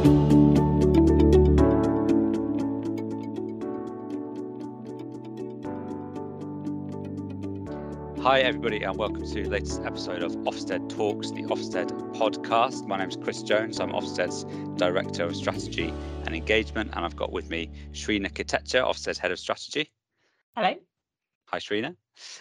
Hi, everybody, and welcome to the latest episode of Ofsted Talks, the Ofsted podcast. My name is Chris Jones. I'm Ofsted's Director of Strategy and Engagement, and I've got with me Shrina Kitecha, Ofsted's Head of Strategy. Hello. Hi, Shrina.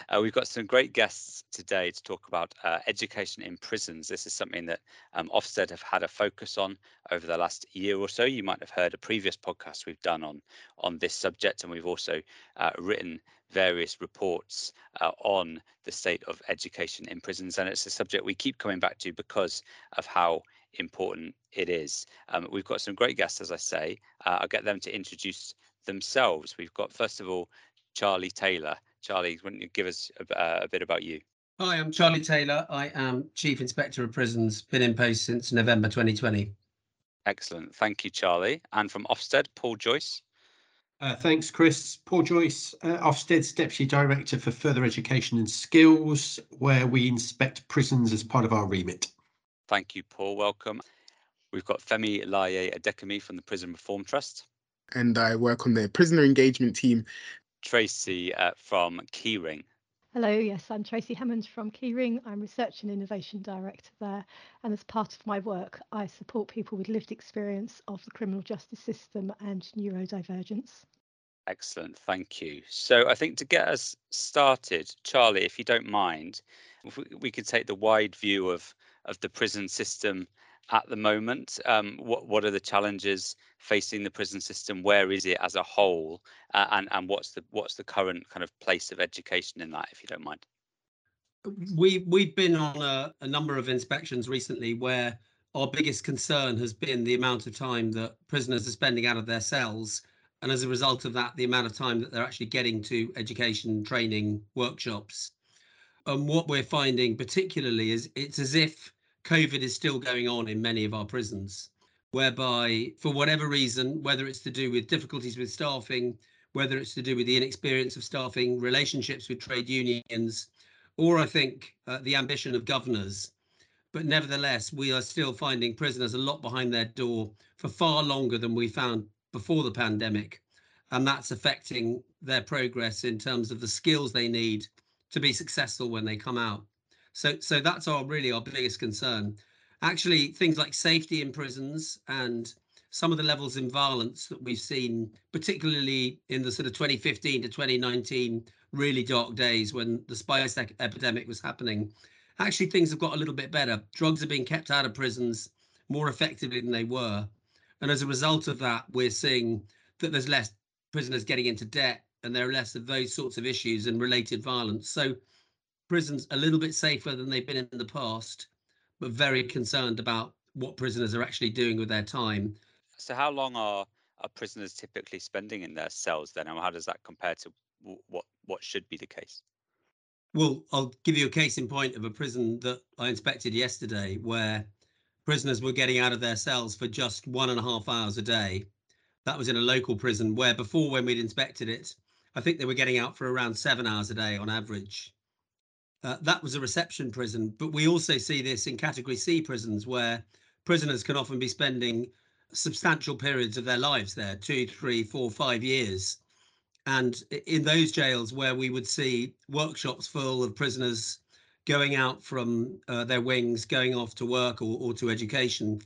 Uh, we've got some great guests today to talk about uh, education in prisons. This is something that um, Ofsted have had a focus on over the last year or so. You might have heard a previous podcast we've done on on this subject, and we've also uh, written various reports uh, on the state of education in prisons. And it's a subject we keep coming back to because of how important it is. Um, we've got some great guests, as I say. Uh, I'll get them to introduce themselves. We've got, first of all, Charlie Taylor. Charlie, why don't you give us a, uh, a bit about you? Hi, I'm Charlie Taylor. I am Chief Inspector of Prisons, been in post since November 2020. Excellent. Thank you, Charlie. And from Ofsted, Paul Joyce. Uh, thanks, Chris. Paul Joyce, uh, Ofsted's Deputy Director for Further Education and Skills, where we inspect prisons as part of our remit. Thank you, Paul. Welcome. We've got Femi Laye Adekemi from the Prison Reform Trust. And I work on the prisoner engagement team. Tracy uh, from Keyring. Hello, yes, I'm Tracy Hammond from Keyring. I'm Research and Innovation Director there. And as part of my work, I support people with lived experience of the criminal justice system and neurodivergence. Excellent, thank you. So I think to get us started, Charlie, if you don't mind, if we, we could take the wide view of, of the prison system at the moment? Um, what what are the challenges facing the prison system? Where is it as a whole? Uh, and and what's the what's the current kind of place of education in that, if you don't mind? We we've been on a, a number of inspections recently where our biggest concern has been the amount of time that prisoners are spending out of their cells, and as a result of that, the amount of time that they're actually getting to education, training, workshops. And what we're finding particularly is it's as if COVID is still going on in many of our prisons, whereby, for whatever reason, whether it's to do with difficulties with staffing, whether it's to do with the inexperience of staffing, relationships with trade unions, or I think uh, the ambition of governors. But nevertheless, we are still finding prisoners a lot behind their door for far longer than we found before the pandemic. And that's affecting their progress in terms of the skills they need to be successful when they come out. So so that's our really our biggest concern. Actually, things like safety in prisons and some of the levels in violence that we've seen, particularly in the sort of 2015 to 2019 really dark days when the spice epidemic was happening, actually things have got a little bit better. Drugs are being kept out of prisons more effectively than they were. And as a result of that, we're seeing that there's less prisoners getting into debt and there are less of those sorts of issues and related violence. So prisons a little bit safer than they've been in the past, but very concerned about what prisoners are actually doing with their time. So, how long are, are prisoners typically spending in their cells then, and how does that compare to what what should be the case? Well, I'll give you a case in point of a prison that I inspected yesterday, where prisoners were getting out of their cells for just one and a half hours a day. That was in a local prison where before, when we'd inspected it, I think they were getting out for around seven hours a day on average. Uh, that was a reception prison, but we also see this in category C prisons where prisoners can often be spending substantial periods of their lives there two, three, four, five years. And in those jails where we would see workshops full of prisoners going out from uh, their wings, going off to work or, or to education,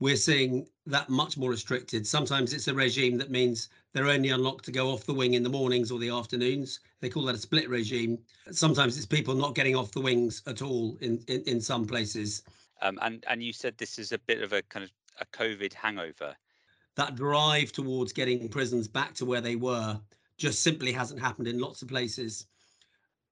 we're seeing that much more restricted. Sometimes it's a regime that means they're only unlocked to go off the wing in the mornings or the afternoons. They call that a split regime. Sometimes it's people not getting off the wings at all in, in, in some places. Um, and, and you said this is a bit of a kind of a COVID hangover. That drive towards getting prisons back to where they were just simply hasn't happened in lots of places.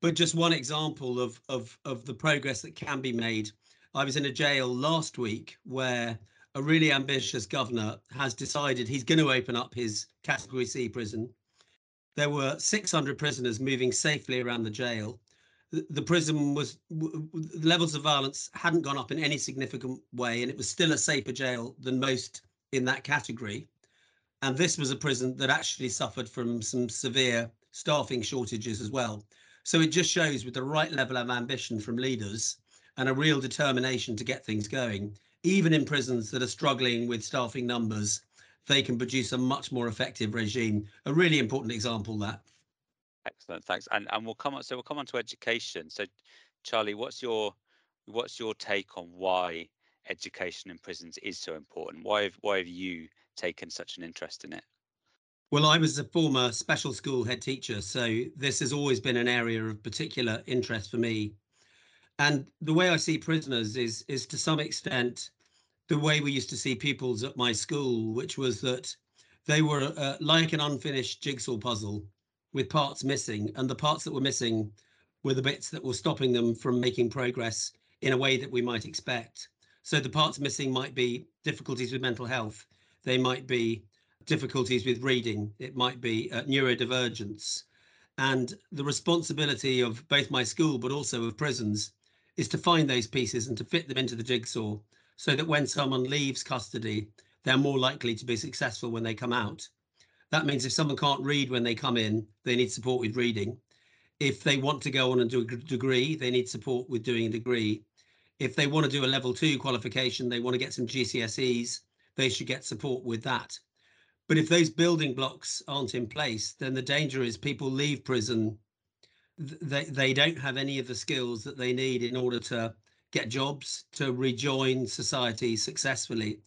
But just one example of, of, of the progress that can be made. I was in a jail last week where a really ambitious governor has decided he's going to open up his category C prison. There were 600 prisoners moving safely around the jail. The prison was the levels of violence hadn't gone up in any significant way, and it was still a safer jail than most in that category. And this was a prison that actually suffered from some severe staffing shortages as well. So it just shows with the right level of ambition from leaders and a real determination to get things going, even in prisons that are struggling with staffing numbers, they can produce a much more effective regime. A really important example that. Excellent, thanks. And and we'll come on. So we'll come on to education. So, Charlie, what's your what's your take on why education in prisons is so important? Why have why have you taken such an interest in it? Well, I was a former special school head teacher, so this has always been an area of particular interest for me. And the way I see prisoners is is to some extent the way we used to see pupils at my school, which was that they were uh, like an unfinished jigsaw puzzle with parts missing, and the parts that were missing were the bits that were stopping them from making progress in a way that we might expect. So the parts missing might be difficulties with mental health, they might be difficulties with reading, it might be uh, neurodivergence. And the responsibility of both my school, but also of prisons, is to find those pieces and to fit them into the jigsaw so that when someone leaves custody, they're more likely to be successful when they come out. That means if someone can't read when they come in, they need support with reading. If they want to go on and do a degree, they need support with doing a degree. If they want to do a level two qualification, they want to get some GCSEs, they should get support with that. But if those building blocks aren't in place, then the danger is people leave prison. They, they don't have any of the skills that they need in order to get jobs, to rejoin society successfully.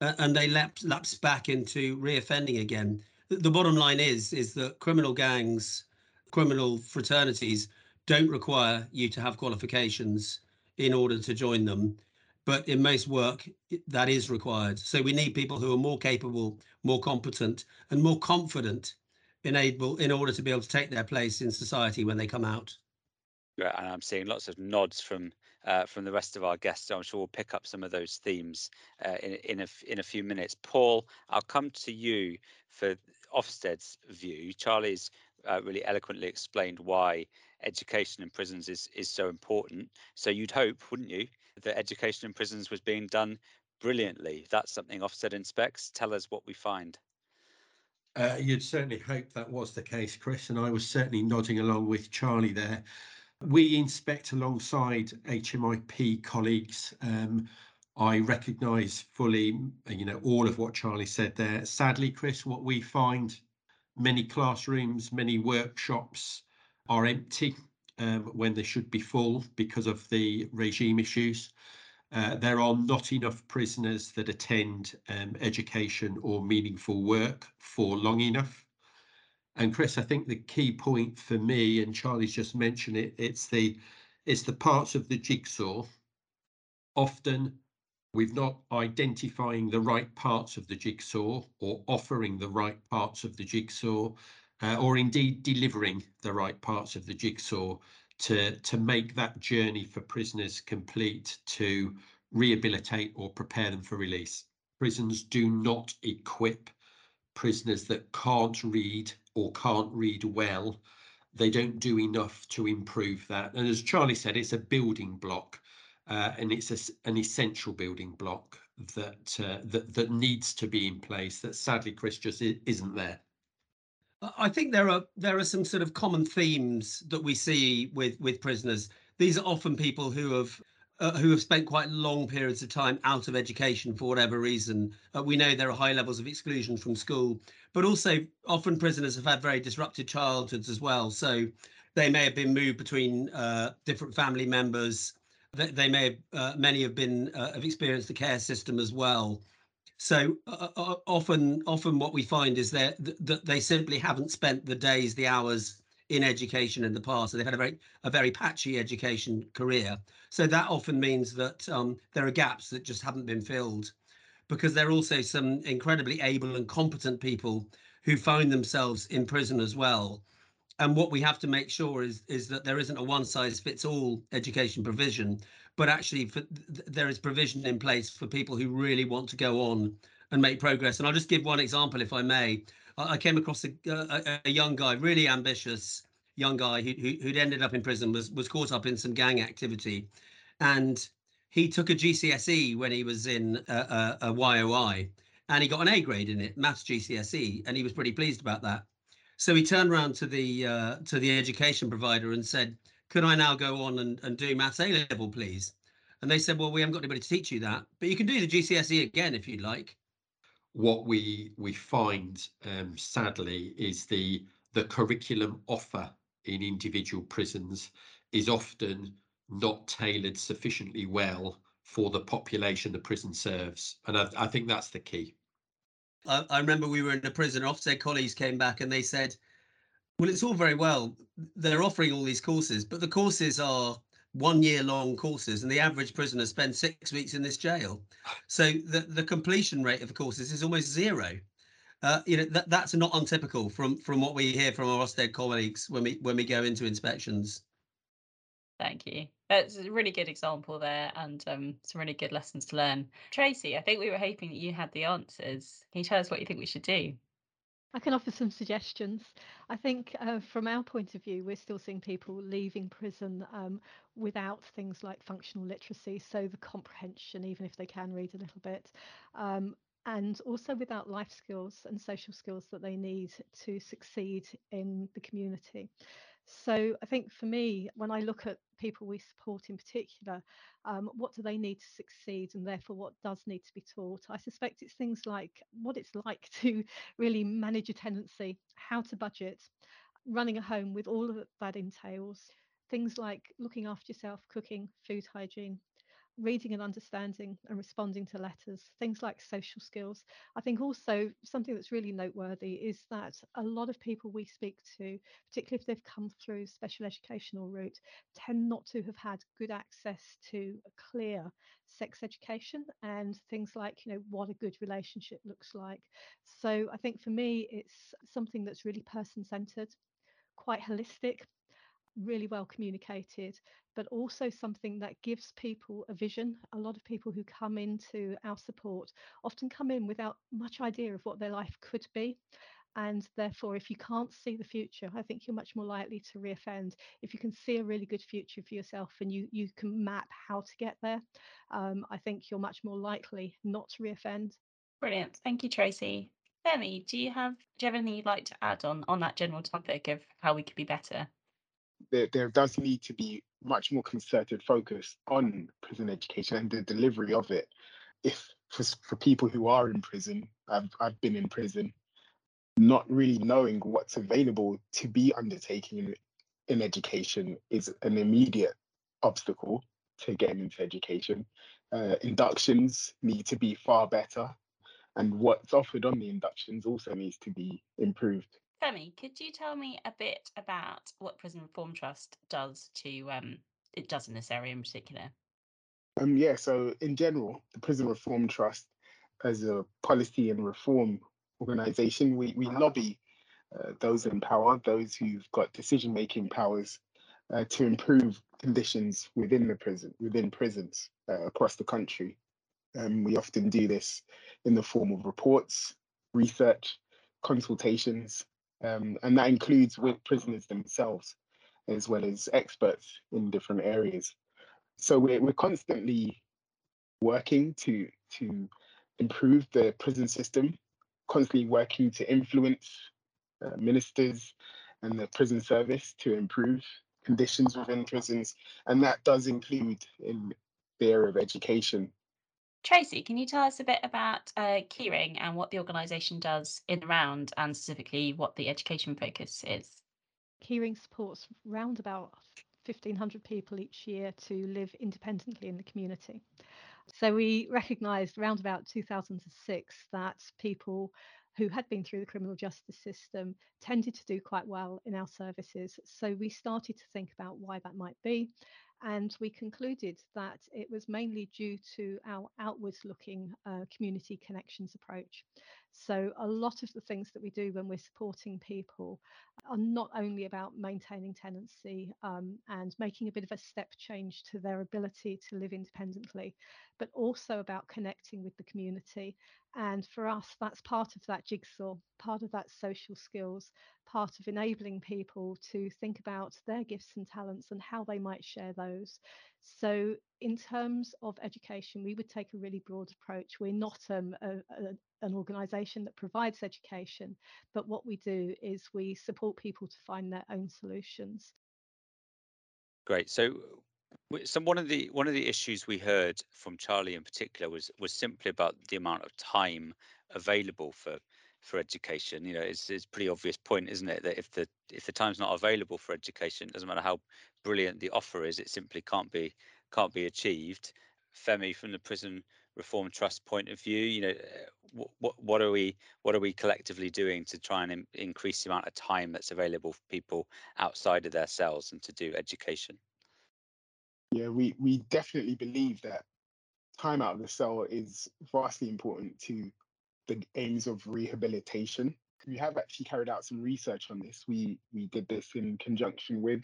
Uh, and they lapse, lapse back into reoffending again. The, bottom line is, is that criminal gangs, criminal fraternities don't require you to have qualifications in order to join them. But in most work, that is required. So we need people who are more capable, more competent, and more confident in able in order to be able to take their place in society when they come out. Yeah, and I'm seeing lots of nods from uh, from the rest of our guests. So I'm sure we'll pick up some of those themes uh, in in a in a few minutes. Paul, I'll come to you for Ofsted's view. Charlie's uh, really eloquently explained why education in prisons is is so important. So you'd hope, wouldn't you, that education in prisons was being done brilliantly. That's something Ofsted inspects. Tell us what we find. Uh, you'd certainly hope that was the case, Chris, and I was certainly nodding along with Charlie there. We inspect alongside HMIP colleagues. Um, I recognise fully, you know, all of what Charlie said there. Sadly, Chris, what we find many classrooms, many workshops are empty um, when they should be full because of the regime issues. Uh, there are not enough prisoners that attend um, education or meaningful work for long enough. And Chris, I think the key point for me, and Charlie's just mentioned it, it's the it's the parts of the jigsaw. Often we've not identifying the right parts of the jigsaw or offering the right parts of the jigsaw uh, or indeed delivering the right parts of the jigsaw to, to make that journey for prisoners complete to rehabilitate or prepare them for release. Prisons do not equip prisoners that can't read or can't read well. They don't do enough to improve that. And as Charlie said, it's a building block uh, and it's a, an essential building block that, uh, that that needs to be in place that sadly Chris just isn't there. I think there are there are some sort of common themes that we see with with prisoners. These are often people who have uh, who have spent quite long periods of time out of education for whatever reason. Uh, we know there are high levels of exclusion from school, but also often prisoners have had very disrupted childhoods as well. So they may have been moved between uh, different family members. They, may have, uh, many have been uh, have experienced the care system as well. So uh, often, often what we find is that that they simply haven't spent the days, the hours in education in the past. So they've had a very a very patchy education career. So that often means that um, there are gaps that just haven't been filled, because there are also some incredibly able and competent people who find themselves in prison as well. And what we have to make sure is is that there isn't a one size fits all education provision, but actually for, there is provision in place for people who really want to go on and make progress. And I'll just give one example, if I may. I, came across a, a, a, young guy, really ambitious young guy who, who, who'd ended up in prison, was was caught up in some gang activity, and he took a GCSE when he was in a, a, a YOI, and he got an A grade in it, maths GCSE, and he was pretty pleased about that. So he turned around to the uh, to the education provider and said, could I now go on and, and do maths A level, please? And they said, well, we haven't got anybody to teach you that, but you can do the GCSE again if you'd like. What we we find, um, sadly, is the the curriculum offer in individual prisons is often not tailored sufficiently well for the population the prison serves, and I, I think that's the key. I, I remember we were in a prison, Ofsted colleagues came back and they said, well, it's all very well. They're offering all these courses, but the courses are one year long courses, and the average prisoner spends six weeks in this jail. So the, the completion rate of courses is almost zero. Uh, you know that that's not untypical from from what we hear from our Ofsted colleagues when we when we go into inspections. Thank you. That's a really good example there and um, some really good lessons to learn. Tracy, I think we were hoping that you had the answers. Can you tell us what you think we should do? I can offer some suggestions. I think, uh, from our point of view, we're still seeing people leaving prison um, without things like functional literacy, so the comprehension, even if they can read a little bit, um, and also without life skills and social skills that they need to succeed in the community. So I think for me, when I look at people we support in particular, um, what do they need to succeed and therefore what does need to be taught? I suspect it's things like what it's like to really manage a tenancy, how to budget, running a home with all of that entails, things like looking after yourself, cooking, food hygiene, reading and understanding and responding to letters, things like social skills. I think also something that's really noteworthy is that a lot of people we speak to, particularly if they've come through special educational route, tend not to have had good access to a clear sex education and things like, you know, what a good relationship looks like. So I think for me, it's something that's really person centered, quite holistic really well communicated, but also something that gives people a vision. A lot of people who come into our support often come in without much idea of what their life could be. And therefore, if you can't see the future, I think you're much more likely to reoffend. If you can see a really good future for yourself and you you can map how to get there, um, I think you're much more likely not to reoffend. Brilliant. Thank you, Tracy. Femi, do you have do you have anything you'd like to add on on that general topic of how we could be better? There, there does need to be much more concerted focus on prison education and the delivery of it. If for, for people who are in prison, I've, I've been in prison, not really knowing what's available to be undertaking in, in education is an immediate obstacle to getting into education. Uh, inductions need to be far better, and what's offered on the inductions also needs to be improved. Femi, could you tell me a bit about what Prison Reform Trust does to um, it does in this area in particular? Um, yeah, so in general, the Prison Reform Trust, as a policy and reform organization, we, we lobby uh, those in power, those who've got decision making powers, uh, to improve conditions within the prison, within prisons uh, across the country. Um, we often do this in the form of reports, research, consultations, um, and that includes with prisoners themselves, as well as experts in different areas. So we're, we're constantly working to, to improve the prison system, constantly working to influence uh, ministers and the prison service to improve conditions within prisons. And that does include in the area of education Tracy, can you tell us a bit about uh, Keyring and what the organisation does in the round and specifically what the education focus is? Keyring supports around about 1,500 people each year to live independently in the community. So we recognised around about 2006 that people who had been through the criminal justice system tended to do quite well in our services. So we started to think about why that might be and we concluded that it was mainly due to our outwards looking uh, community connections approach. So, a lot of the things that we do when we're supporting people are not only about maintaining tenancy um, and making a bit of a step change to their ability to live independently, but also about connecting with the community. And for us, that's part of that jigsaw, part of that social skills, part of enabling people to think about their gifts and talents and how they might share those. So, in terms of education, we would take a really broad approach. We're not um, a, a, an organisation that provides education, but what we do is we support people to find their own solutions. Great. So, Some one of the one of the issues we heard from Charlie in particular was was simply about the amount of time available for for education. You know, it's it's pretty obvious point, isn't it, that if the if the time's not available for education, it doesn't matter how brilliant the offer is, it simply can't be can't be achieved. Femi, from the Prison Reform Trust point of view, you know, eh, what what, what are we what are we collectively doing to try and in, increase the amount of time that's available for people outside of their cells and to do education? Yeah, we, we definitely believe that time out of the cell is vastly important to the aims of rehabilitation. We have actually carried out some research on this. We we did this in conjunction with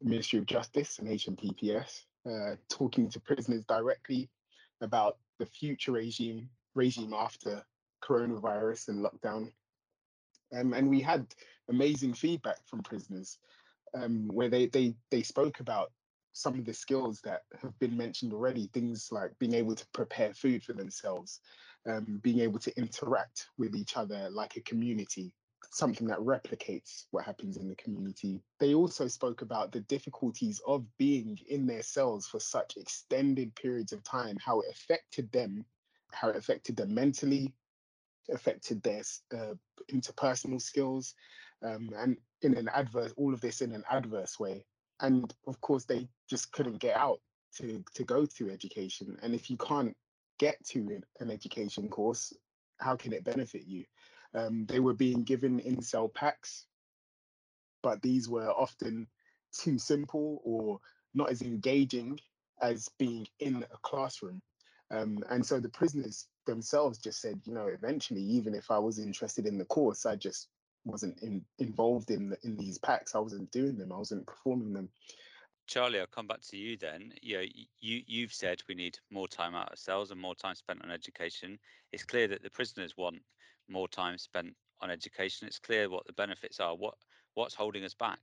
the Ministry of Justice and HMPPS, uh, talking to prisoners directly about the future regime regime after coronavirus and lockdown. Um, and we had amazing feedback from prisoners um, where they, they they spoke about some of the skills that have been mentioned already, things like being able to prepare food for themselves, um, being able to interact with each other like a community, something that replicates what happens in the community. They also spoke about the difficulties of being in their cells for such extended periods of time, how it affected them, how it affected them mentally, affected their uh, interpersonal skills, um, and in an adverse, all of this in an adverse way and of course they just couldn't get out to to go to education and if you can't get to an education course how can it benefit you um, they were being given in-cell packs but these were often too simple or not as engaging as being in a classroom um, and so the prisoners themselves just said you know eventually even if i was interested in the course i just wasn't in, involved in in these packs. I wasn't doing them. I wasn't performing them. Charlie, I'll come back to you then. You know, you you've said we need more time out of cells and more time spent on education. It's clear that the prisoners want more time spent on education. It's clear what the benefits are. What what's holding us back?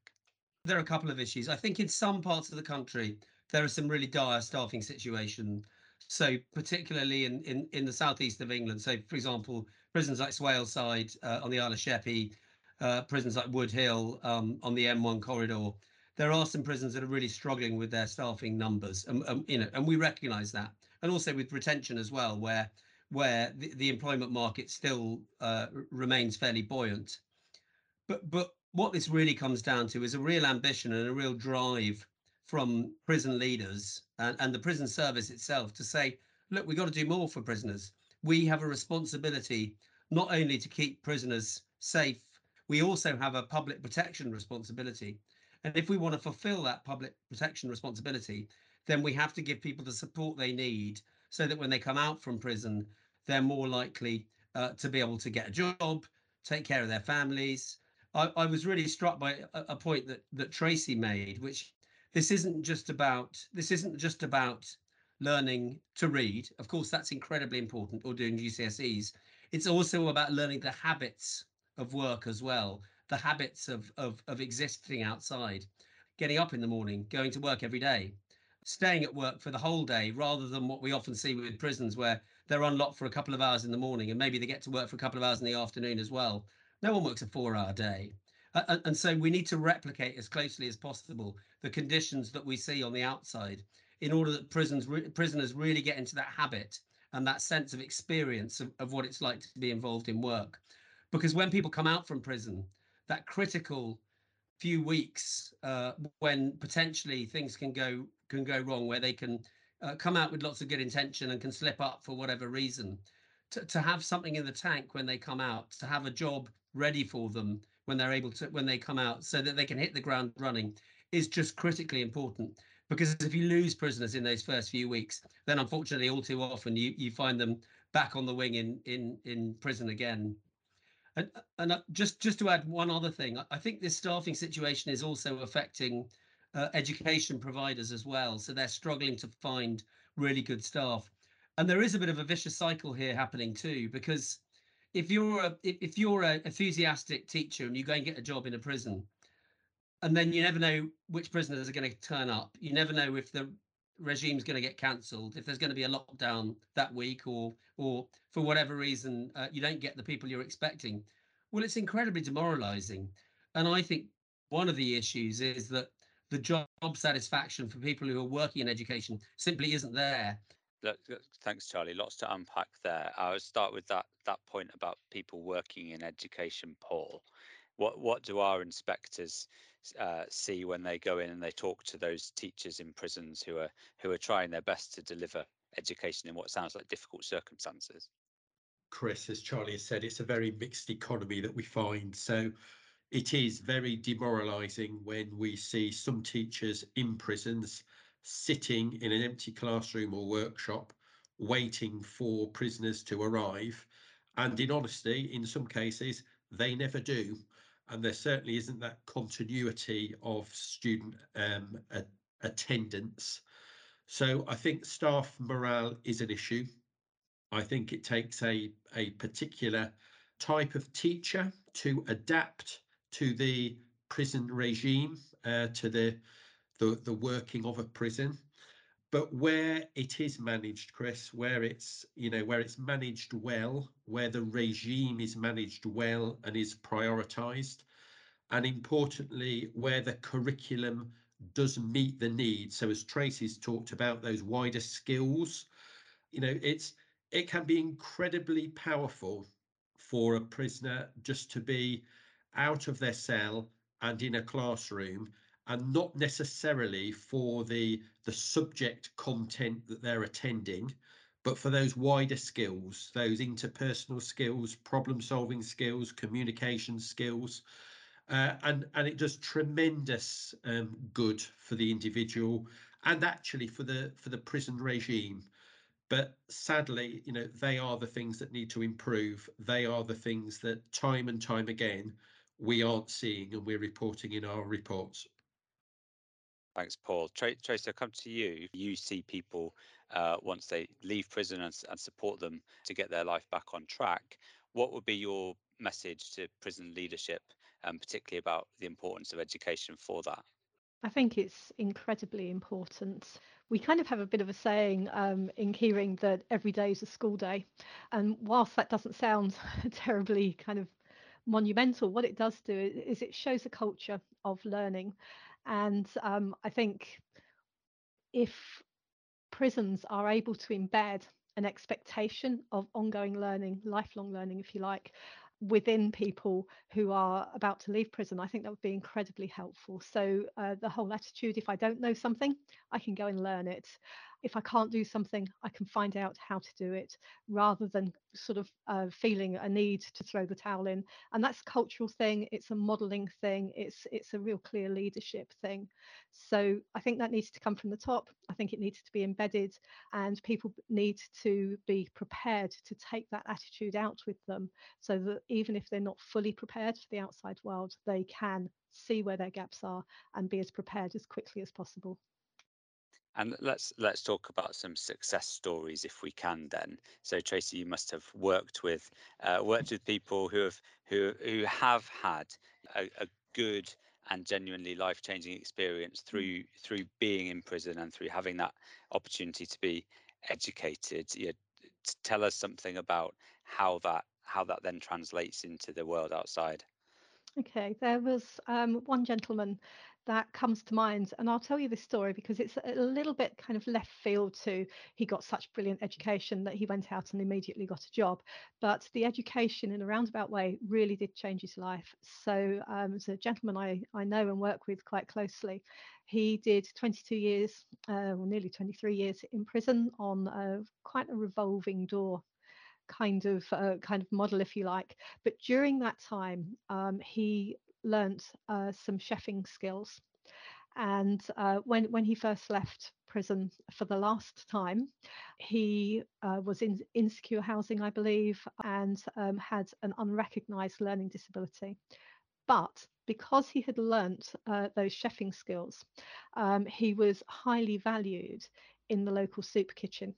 There are a couple of issues. I think in some parts of the country there are some really dire staffing situations. So particularly in, in, in the southeast of England. So for example, prisons like Swaleside uh, on the Isle of Sheppey, uh, prisons like Woodhill um, on the M1 corridor. There are some prisons that are really struggling with their staffing numbers, and um, you know, and we recognise that, and also with retention as well, where where the, the employment market still uh, remains fairly buoyant. But but what this really comes down to is a real ambition and a real drive from prison leaders and, and the prison service itself to say, look, we've got to do more for prisoners. We have a responsibility not only to keep prisoners safe we also have a public protection responsibility. And if we want to fulfill that public protection responsibility, then we have to give people the support they need so that when they come out from prison, they're more likely uh, to be able to get a job, take care of their families. I, I was really struck by a, a, point that that Tracy made, which this isn't just about this isn't just about learning to read. Of course, that's incredibly important, or doing GCSEs. It's also about learning the habits of work as well, the habits of, of, of existing outside, getting up in the morning, going to work every day, staying at work for the whole day rather than what we often see with prisons where they're unlocked for a couple of hours in the morning and maybe they get to work for a couple of hours in the afternoon as well. No one works a four hour day. Uh, and so we need to replicate as closely as possible the conditions that we see on the outside in order that prisons re- prisoners really get into that habit and that sense of experience of, of what it's like to be involved in work because when people come out from prison, that critical few weeks uh, when potentially things can go can go wrong, where they can uh, come out with lots of good intention and can slip up for whatever reason, to, to have something in the tank when they come out, to have a job ready for them when they're able to when they come out, so that they can hit the ground running, is just critically important. Because if you lose prisoners in those first few weeks, then unfortunately, all too often you you find them back on the wing in in in prison again and and uh, just just to add one other thing, I think this staffing situation is also affecting uh, education providers as well. So they're struggling to find really good staff, and there is a bit of a vicious cycle here happening too. Because if you're a if you're an enthusiastic teacher and you go and get a job in a prison, and then you never know which prisoners are going to turn up. You never know if the regime's going to get cancelled, if there's going to be a lockdown that week, or or for whatever reason uh, you don't get the people you're expecting, well, it's incredibly demoralising. And I think one of the issues is that the job satisfaction for people who are working in education simply isn't there. Thanks, Charlie. Lots to unpack there. I'll start with that that point about people working in education, Paul. What what do our inspectors uh, see when they go in and they talk to those teachers in prisons who are who are trying their best to deliver education in what sounds like difficult circumstances? Chris, as Charlie has said, it's a very mixed economy that we find. So it is very demoralising when we see some teachers in prisons sitting in an empty classroom or workshop waiting for prisoners to arrive. And in honesty, in some cases, they never do. And there certainly isn't that continuity of student um, attendance. So I think staff morale is an issue. I think it takes a, a particular type of teacher to adapt to the prison regime, uh, to the, the the working of a prison. But where it is managed, Chris, where it's you know where it's managed well, where the regime is managed well and is prioritised, and importantly, where the curriculum does meet the needs. So as Tracy's talked about those wider skills, you know, it's it can be incredibly powerful for a prisoner just to be out of their cell and in a classroom and not necessarily for the the subject content that they're attending but for those wider skills those interpersonal skills problem solving skills communication skills uh, and and it does tremendous um, good for the individual and actually for the for the prison regime. But sadly you know they are the things that need to improve. They are the things that time and time again we aren't seeing and we're reporting in our reports Thanks, Paul. Tra- Tracy, I'll come to you. You see people uh, once they leave prison and, and support them to get their life back on track. What would be your message to prison leadership, um, particularly about the importance of education for that? I think it's incredibly important. We kind of have a bit of a saying um, in Keyring that every day is a school day. And whilst that doesn't sound terribly kind of monumental, what it does do is it shows a culture of learning. And um, I think if prisons are able to embed an expectation of ongoing learning, lifelong learning, if you like, within people who are about to leave prison, I think that would be incredibly helpful. So, uh, the whole attitude if I don't know something, I can go and learn it if I can't do something, I can find out how to do it rather than sort of uh, feeling a need to throw the towel in. And that's a cultural thing. It's a modelling thing. It's it's a real clear leadership thing. So I think that needs to come from the top. I think it needs to be embedded, and people need to be prepared to take that attitude out with them, so that even if they're not fully prepared for the outside world, they can see where their gaps are and be as prepared as quickly as possible. And let's let's talk about some success stories if we can. Then, so Tracy, you must have worked with uh, worked with people who have who who have had a, a good and genuinely life changing experience mm. through through being in prison and through having that opportunity to be educated. You know, tell us something about how that how that then translates into the world outside. Okay, there was um, one gentleman that comes to mind. And I'll tell you this story because it's a little bit kind of left field to he got such brilliant education that he went out and immediately got a job. But the education in a roundabout way really did change his life. So um, as a gentleman I, I know and work with quite closely, he did 22 years, uh, or nearly 23 years in prison on a, quite a revolving door kind of uh, kind of model if you like but during that time um, he learnt uh, some chefing skills. And uh, when, when he first left prison for the last time, he uh, was in insecure housing, I believe, and um, had an unrecognised learning disability. But because he had learnt uh, those chefing skills, um, he was highly valued in the local soup kitchen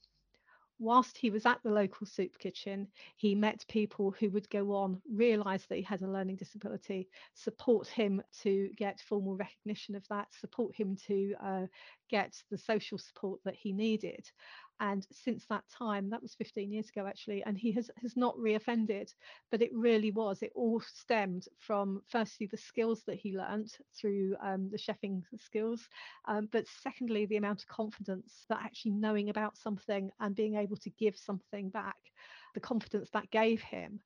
whilst he was at the local soup kitchen, he met people who would go on, realise that he had a learning disability, support him to get formal recognition of that, support him to uh, get the social support that he needed. And since that time, that was 15 years ago actually, and he has, has not reoffended. But it really was, it all stemmed from firstly the skills that he learnt through um, the chefing skills, um, but secondly, the amount of confidence that actually knowing about something and being able to give something back, the confidence that gave him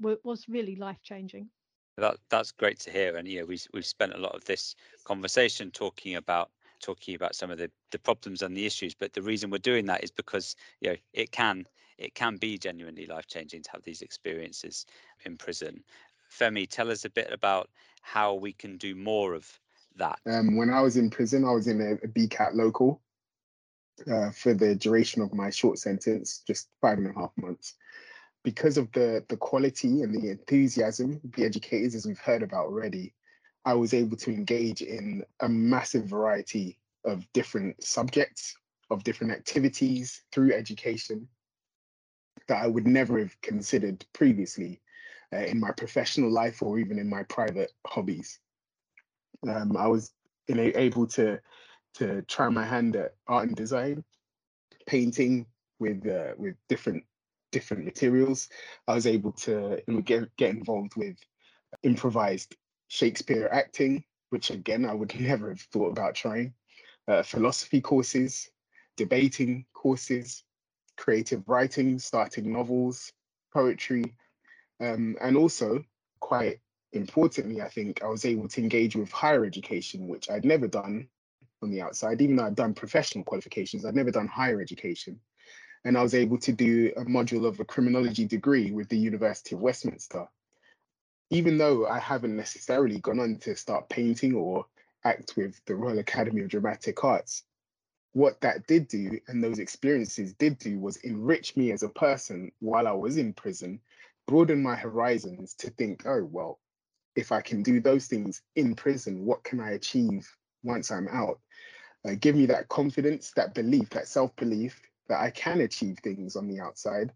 was really life changing. That that's great to hear, and yeah, we we've spent a lot of this conversation talking about talking about some of the the problems and the issues. But the reason we're doing that is because you know it can it can be genuinely life changing to have these experiences in prison. Femi, tell us a bit about how we can do more of that. Um, when I was in prison, I was in a, a BCAT local uh, for the duration of my short sentence, just five and a half months because of the the quality and the enthusiasm the educators as we've heard about already i was able to engage in a massive variety of different subjects of different activities through education that i would never have considered previously uh, in my professional life or even in my private hobbies um, i was able to to try my hand at art and design painting with uh, with different different materials. I was able to get, get involved with improvised Shakespeare acting, which again, I would never have thought about trying, uh, philosophy courses, debating courses, creative writing, starting novels, poetry, um, and also quite importantly, I think I was able to engage with higher education, which I'd never done on the outside, even though I'd done professional qualifications, I'd never done higher education. And I was able to do a module of a criminology degree with the University of Westminster. Even though I haven't necessarily gone on to start painting or act with the Royal Academy of Dramatic Arts, what that did do and those experiences did do was enrich me as a person while I was in prison, broaden my horizons to think, oh, well, if I can do those things in prison, what can I achieve once I'm out? Uh, give me that confidence, that belief, that self belief that I can achieve things on the outside.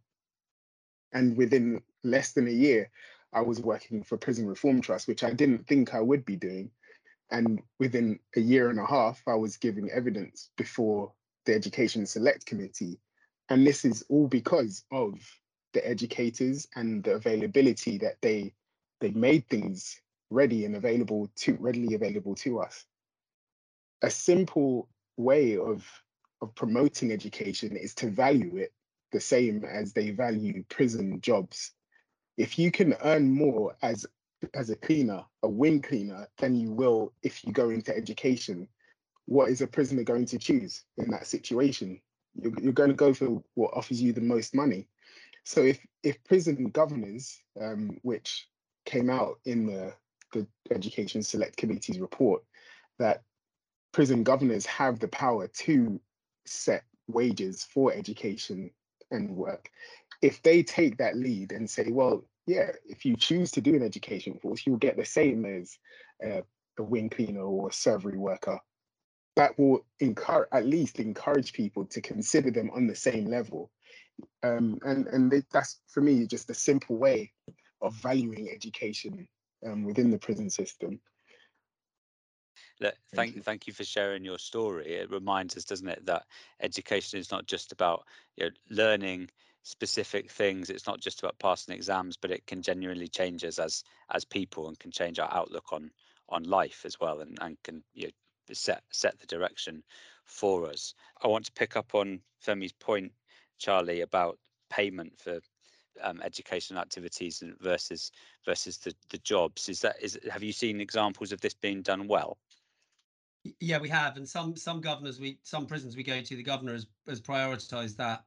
And within less than a year, I was working for Prison Reform Trust, which I didn't think I would be doing. And within a year and a half, I was giving evidence before the Education Select Committee. And this is all because of the educators and the availability that they they made things ready and available to readily available to us. A simple way of of promoting education is to value it the same as they value prison jobs. If you can earn more as as a cleaner, a wing cleaner, than you will if you go into education, what is a prisoner going to choose in that situation? You're, you're going to go for what offers you the most money. So if if prison governors, um, which came out in the the Education Select Committee's report, that prison governors have the power to set wages for education and work, if they take that lead and say, well, yeah, if you choose to do an education course, you'll get the same as uh, a wing cleaner or a servery worker. That will encourage, at least encourage people to consider them on the same level. Um, and and they, that's for me just a simple way of valuing education um, within the prison system. Look, thank you. thank you for sharing your story. It reminds us, doesn't it, that education is not just about you know learning specific things. It's not just about passing exams, but it can genuinely change us as as people and can change our outlook on on life as well, and and can you know, set set the direction for us. I want to pick up on Femi's point, Charlie, about payment for um, education activities versus versus the the jobs. Is that is have you seen examples of this being done well? Yeah, we have, and some some governors we some prisons we go to, the governor has has prioritised that,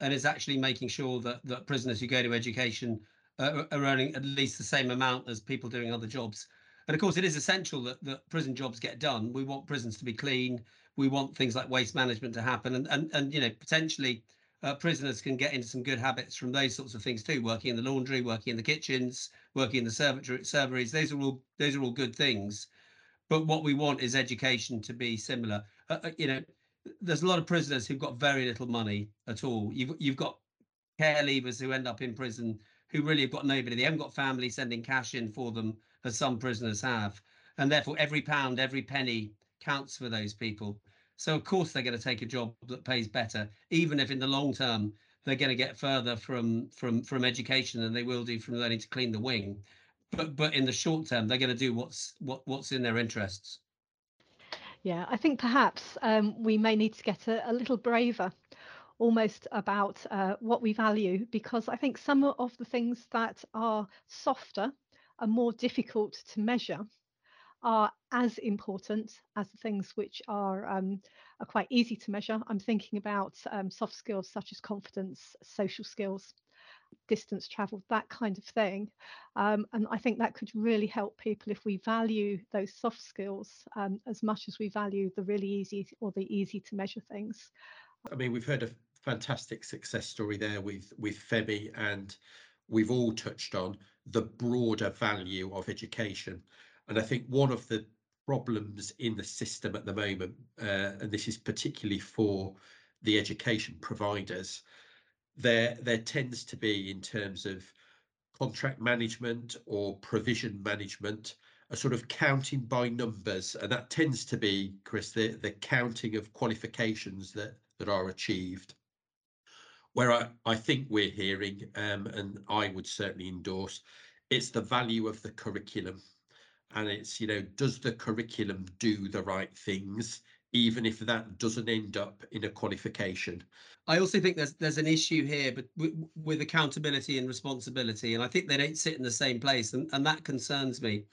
and is actually making sure that that prisoners who go to education uh, are earning at least the same amount as people doing other jobs. And of course, it is essential that that prison jobs get done. We want prisons to be clean. We want things like waste management to happen, and and and you know potentially. Uh, prisoners can get into some good habits from those sorts of things too. Working in the laundry, working in the kitchens, working in the servatories. Those are all those are all good things but what we want is education to be similar. Uh, uh, you know, there's a lot of prisoners who've got very little money at all. You've you've got care leavers who end up in prison who really have got nobody. They haven't got family sending cash in for them, as some prisoners have, and therefore every pound, every penny counts for those people. So of course they're going to take a job that pays better, even if in the long term they're going to get further from from from education than they will do from learning to clean the wing. But but in the short term, they're going to do what's what what's in their interests. Yeah, I think perhaps um, we may need to get a, a little braver almost about uh, what we value because I think some of the things that are softer are more difficult to measure are as important as the things which are, um, are quite easy to measure. I'm thinking about um, soft skills such as confidence, social skills, distance traveled, that kind of thing. Um, and I think that could really help people if we value those soft skills um, as much as we value the really easy or the easy to measure things. I mean, we've heard a fantastic success story there with with Femi, and we've all touched on the broader value of education. And I think one of the problems in the system at the moment, uh, and this is particularly for the education providers, there there tends to be in terms of contract management or provision management a sort of counting by numbers. And that tends to be chris the the counting of qualifications that that are achieved. Where i i think we're hearing um, and i would certainly endorse it's the value of the curriculum. And it's you know does the curriculum do the right things even if that doesn't end up in a qualification I also think there's there's an issue here, but with, with accountability and responsibility, and I think they don't sit in the same place, and, and that concerns me.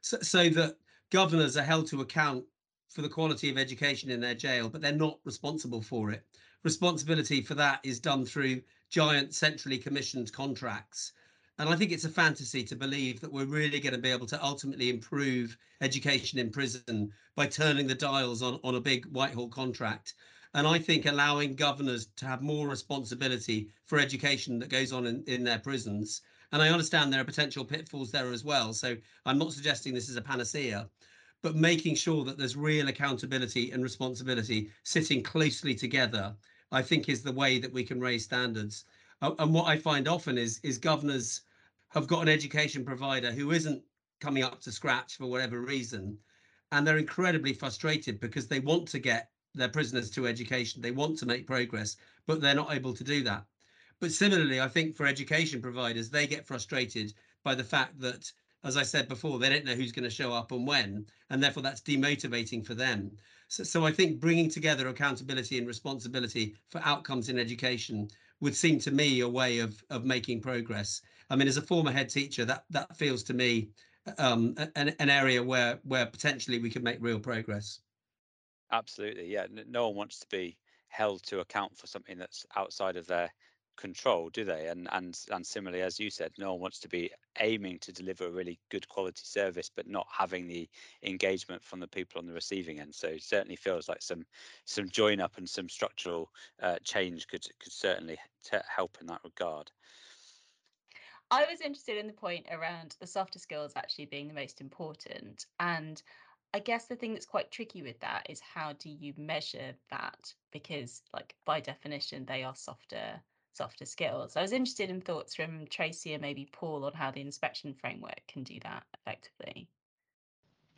So, so that governors are held to account for the quality of education in their jail, but they're not responsible for it. Responsibility for that is done through giant centrally commissioned contracts. And I think it's a fantasy to believe that we're really going to be able to ultimately improve education in prison by turning the dials on, on a big Whitehall contract. And I think allowing governors to have more responsibility for education that goes on in, in their prisons. And I understand there are potential pitfalls there as well. So I'm not suggesting this is a panacea, but making sure that there's real accountability and responsibility sitting closely together, I think is the way that we can raise standards. And what I find often is, is governors have got an education provider who isn't coming up to scratch for whatever reason. And they're incredibly frustrated because they want to get their prisoners to education. They want to make progress, but they're not able to do that. But similarly, I think for education providers, they get frustrated by the fact that, as I said before, they don't know who's going to show up and when, and therefore that's demotivating for them. So, so I think bringing together accountability and responsibility for outcomes in education would seem to me a way of of making progress. I mean, as a former head teacher, that that feels to me um, an, an area where where potentially we could make real progress. Absolutely, yeah. No one wants to be held to account for something that's outside of their control, do they? And and and similarly, as you said, no one wants to be aiming to deliver a really good quality service, but not having the engagement from the people on the receiving end. So it certainly feels like some some join up and some structural uh, change could could certainly help in that regard. I was interested in the point around the softer skills actually being the most important, and I guess the thing that's quite tricky with that is how do you measure that? Because, like by definition, they are softer softer skills. I was interested in thoughts from Tracy and maybe Paul on how the inspection framework can do that effectively.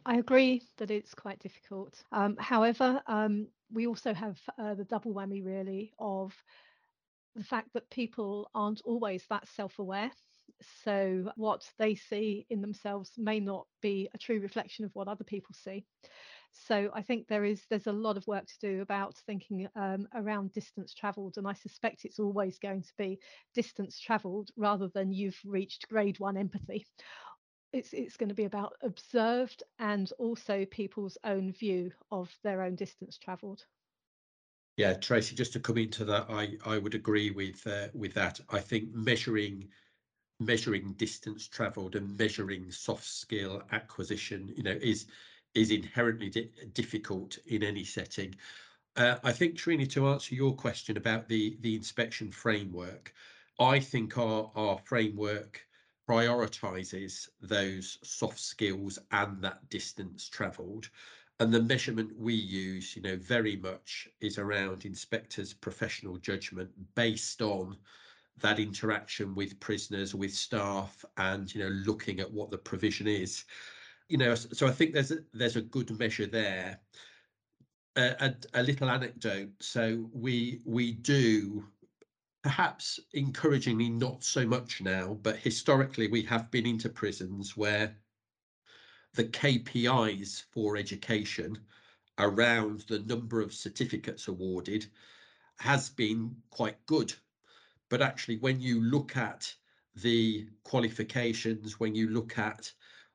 I agree that it's quite difficult. Um, however, um, we also have uh, the double whammy really of the fact that people aren't always that self aware so what they see in themselves may not be a true reflection of what other people see so i think there is there's a lot of work to do about thinking um, around distance traveled and i suspect it's always going to be distance traveled rather than you've reached grade one empathy. It's it's going to be about observed and also people's own view of their own distance traveled yeah tracy just to come into that i i would agree with uh, with that. I think measuring measuring distance traveled and measuring soft skill acquisition, you know, is is inherently di difficult in any setting. Uh, I think Trini, to answer your question about the the inspection framework, I think our our framework prioritizes those soft skills and that distance traveled and the measurement we use you know very much is around inspectors professional judgment based on that interaction with prisoners, with staff, and you know, looking at what the provision is. You know, so I think there's a, there's a good measure there. a, a, a little anecdote. So we we do perhaps encouragingly not so much now, but historically we have been into prisons where the KPIs for education around the number of certificates awarded has been quite good. But actually, when you look at the qualifications, when you look at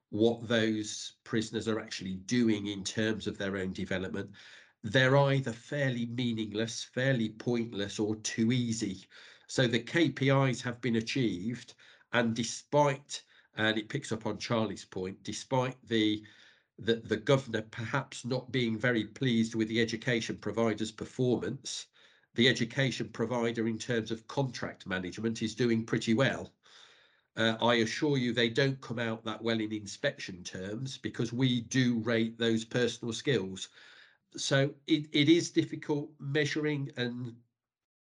what those prisoners are actually doing in terms of their own development, they're either fairly meaningless, fairly pointless, or too easy. So the KPIs have been achieved, and despite, and it picks up on Charlie's point, despite the the, the governor perhaps not being very pleased with the education provider's performance, the education provider in terms of contract management is doing pretty well. Uh, I assure you they don't come out that well in inspection terms because we do rate those personal skills so it, it is difficult measuring and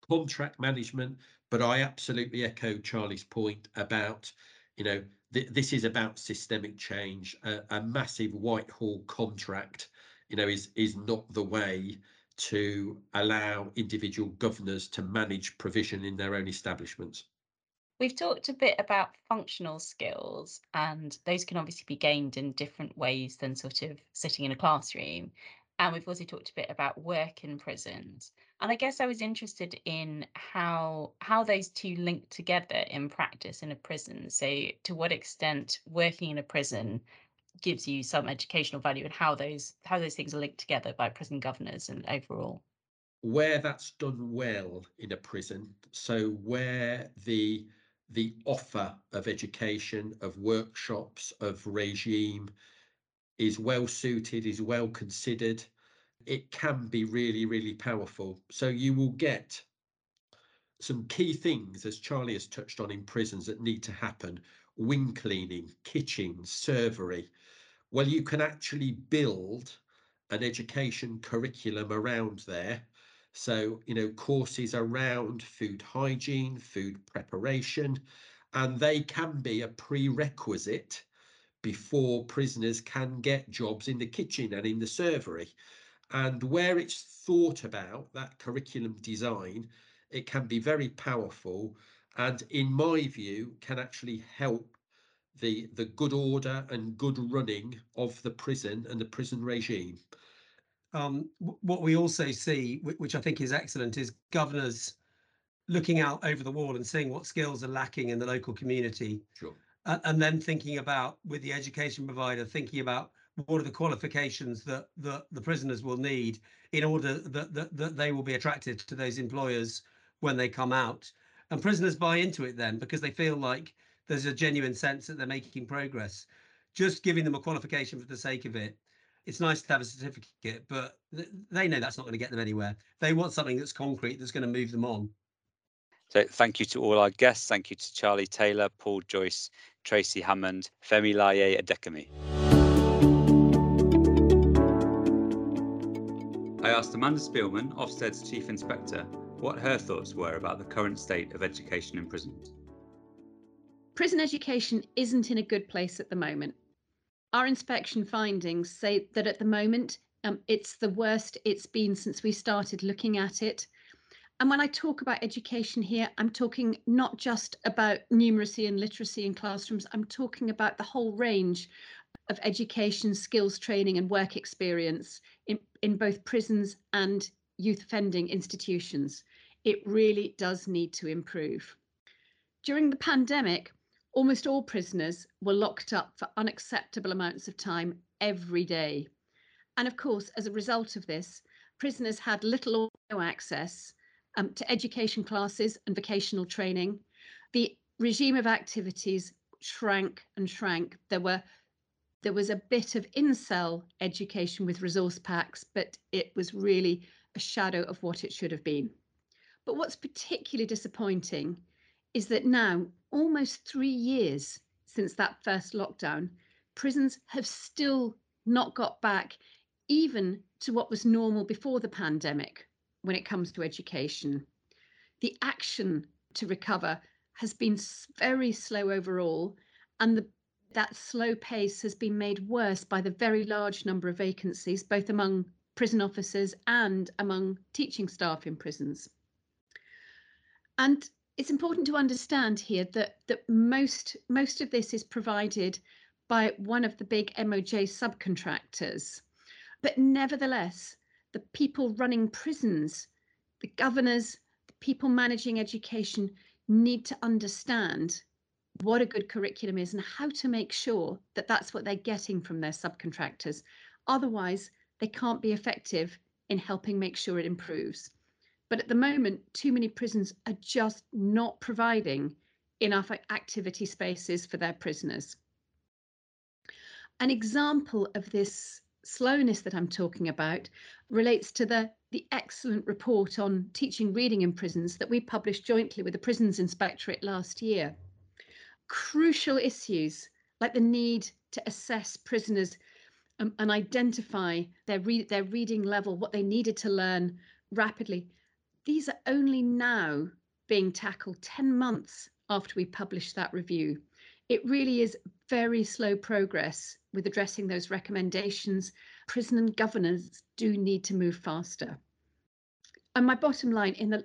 contract management, but I absolutely echo Charlie's point about, you know, th this is about systemic change. A, a massive Whitehall contract, you know, is is not the way to allow individual governors to manage provision in their own establishments. We've talked a bit about functional skills, and those can obviously be gained in different ways than sort of sitting in a classroom. And we've also talked a bit about work in prisons. And I guess I was interested in how how those two link together in practice in a prison. So to what extent working in a prison gives you some educational value and how those how those things are linked together by prison governors and overall. Where that's done well in a prison, so where the the offer of education, of workshops, of regime is well suited, is well considered, it can be really, really powerful. So you will get some key things, as Charlie has touched on in prisons, that need to happen wing cleaning, kitchen, servery. Well, you can actually build an education curriculum around there. So, you know, courses around food hygiene, food preparation, and they can be a prerequisite before prisoners can get jobs in the kitchen and in the servery. And where it's thought about, that curriculum design, it can be very powerful and, in my view, can actually help the, the good order and good running of the prison and the prison regime. Um, what we also see, which I think is excellent, is governors looking out over the wall and seeing what skills are lacking in the local community. Sure. And, and then thinking about with the education provider thinking about what are the qualifications that, that the prisoners will need in order that, that, that they will be attracted to those employers when they come out. And prisoners buy into it then because they feel like there's a genuine sense that they're making progress. Just giving them a qualification for the sake of it it's nice to have a certificate but they know that's not going to get them anywhere they want something that's concrete that's going to move them on so thank you to all our guests. Thank you to Charlie Taylor, Paul Joyce, Tracy Hammond, Femi Laye Adekemi. I asked Amanda Spielman, Ofsted's Chief Inspector, what her thoughts were about the current state of education in prisons. Prison education isn't in a good place at the moment. Our inspection findings say that at the moment um, it's the worst it's been since we started looking at it. And when I talk about education here, I'm talking not just about numeracy and literacy in classrooms, I'm talking about the whole range of education, skills training, and work experience in, in both prisons and youth offending institutions. It really does need to improve. During the pandemic, almost all prisoners were locked up for unacceptable amounts of time every day. And of course, as a result of this, prisoners had little or no access um, to education classes and vocational training. The regime of activities shrank and shrank. There were there was a bit of in-cell education with resource packs, but it was really a shadow of what it should have been. But what's particularly disappointing is that now, almost three years since that first lockdown, prisons have still not got back even to what was normal before the pandemic when it comes to education. The action to recover has been very slow overall, and the, that slow pace has been made worse by the very large number of vacancies, both among prison officers and among teaching staff in prisons. And it's important to understand here that, that most, most of this is provided by one of the big MOJ subcontractors. But nevertheless, the people running prisons, the governors, the people managing education need to understand what a good curriculum is and how to make sure that that's what they're getting from their subcontractors. Otherwise, they can't be effective in helping make sure it improves. But at the moment, too many prisons are just not providing enough activity spaces for their prisoners. An example of this slowness that I'm talking about relates to the, the excellent report on teaching reading in prisons that we published jointly with the Prisons Inspectorate last year. Crucial issues like the need to assess prisoners um, and identify their, re- their reading level, what they needed to learn rapidly. These are only now being tackled 10 months after we published that review. It really is very slow progress with addressing those recommendations. Prison and governors do need to move faster. And my bottom line in the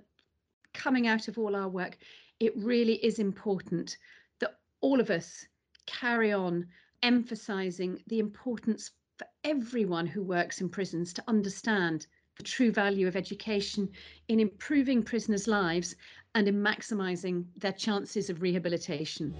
coming out of all our work, it really is important that all of us carry on emphasizing the importance for everyone who works in prisons to understand the true value of education in improving prisoners' lives and in maximising their chances of rehabilitation.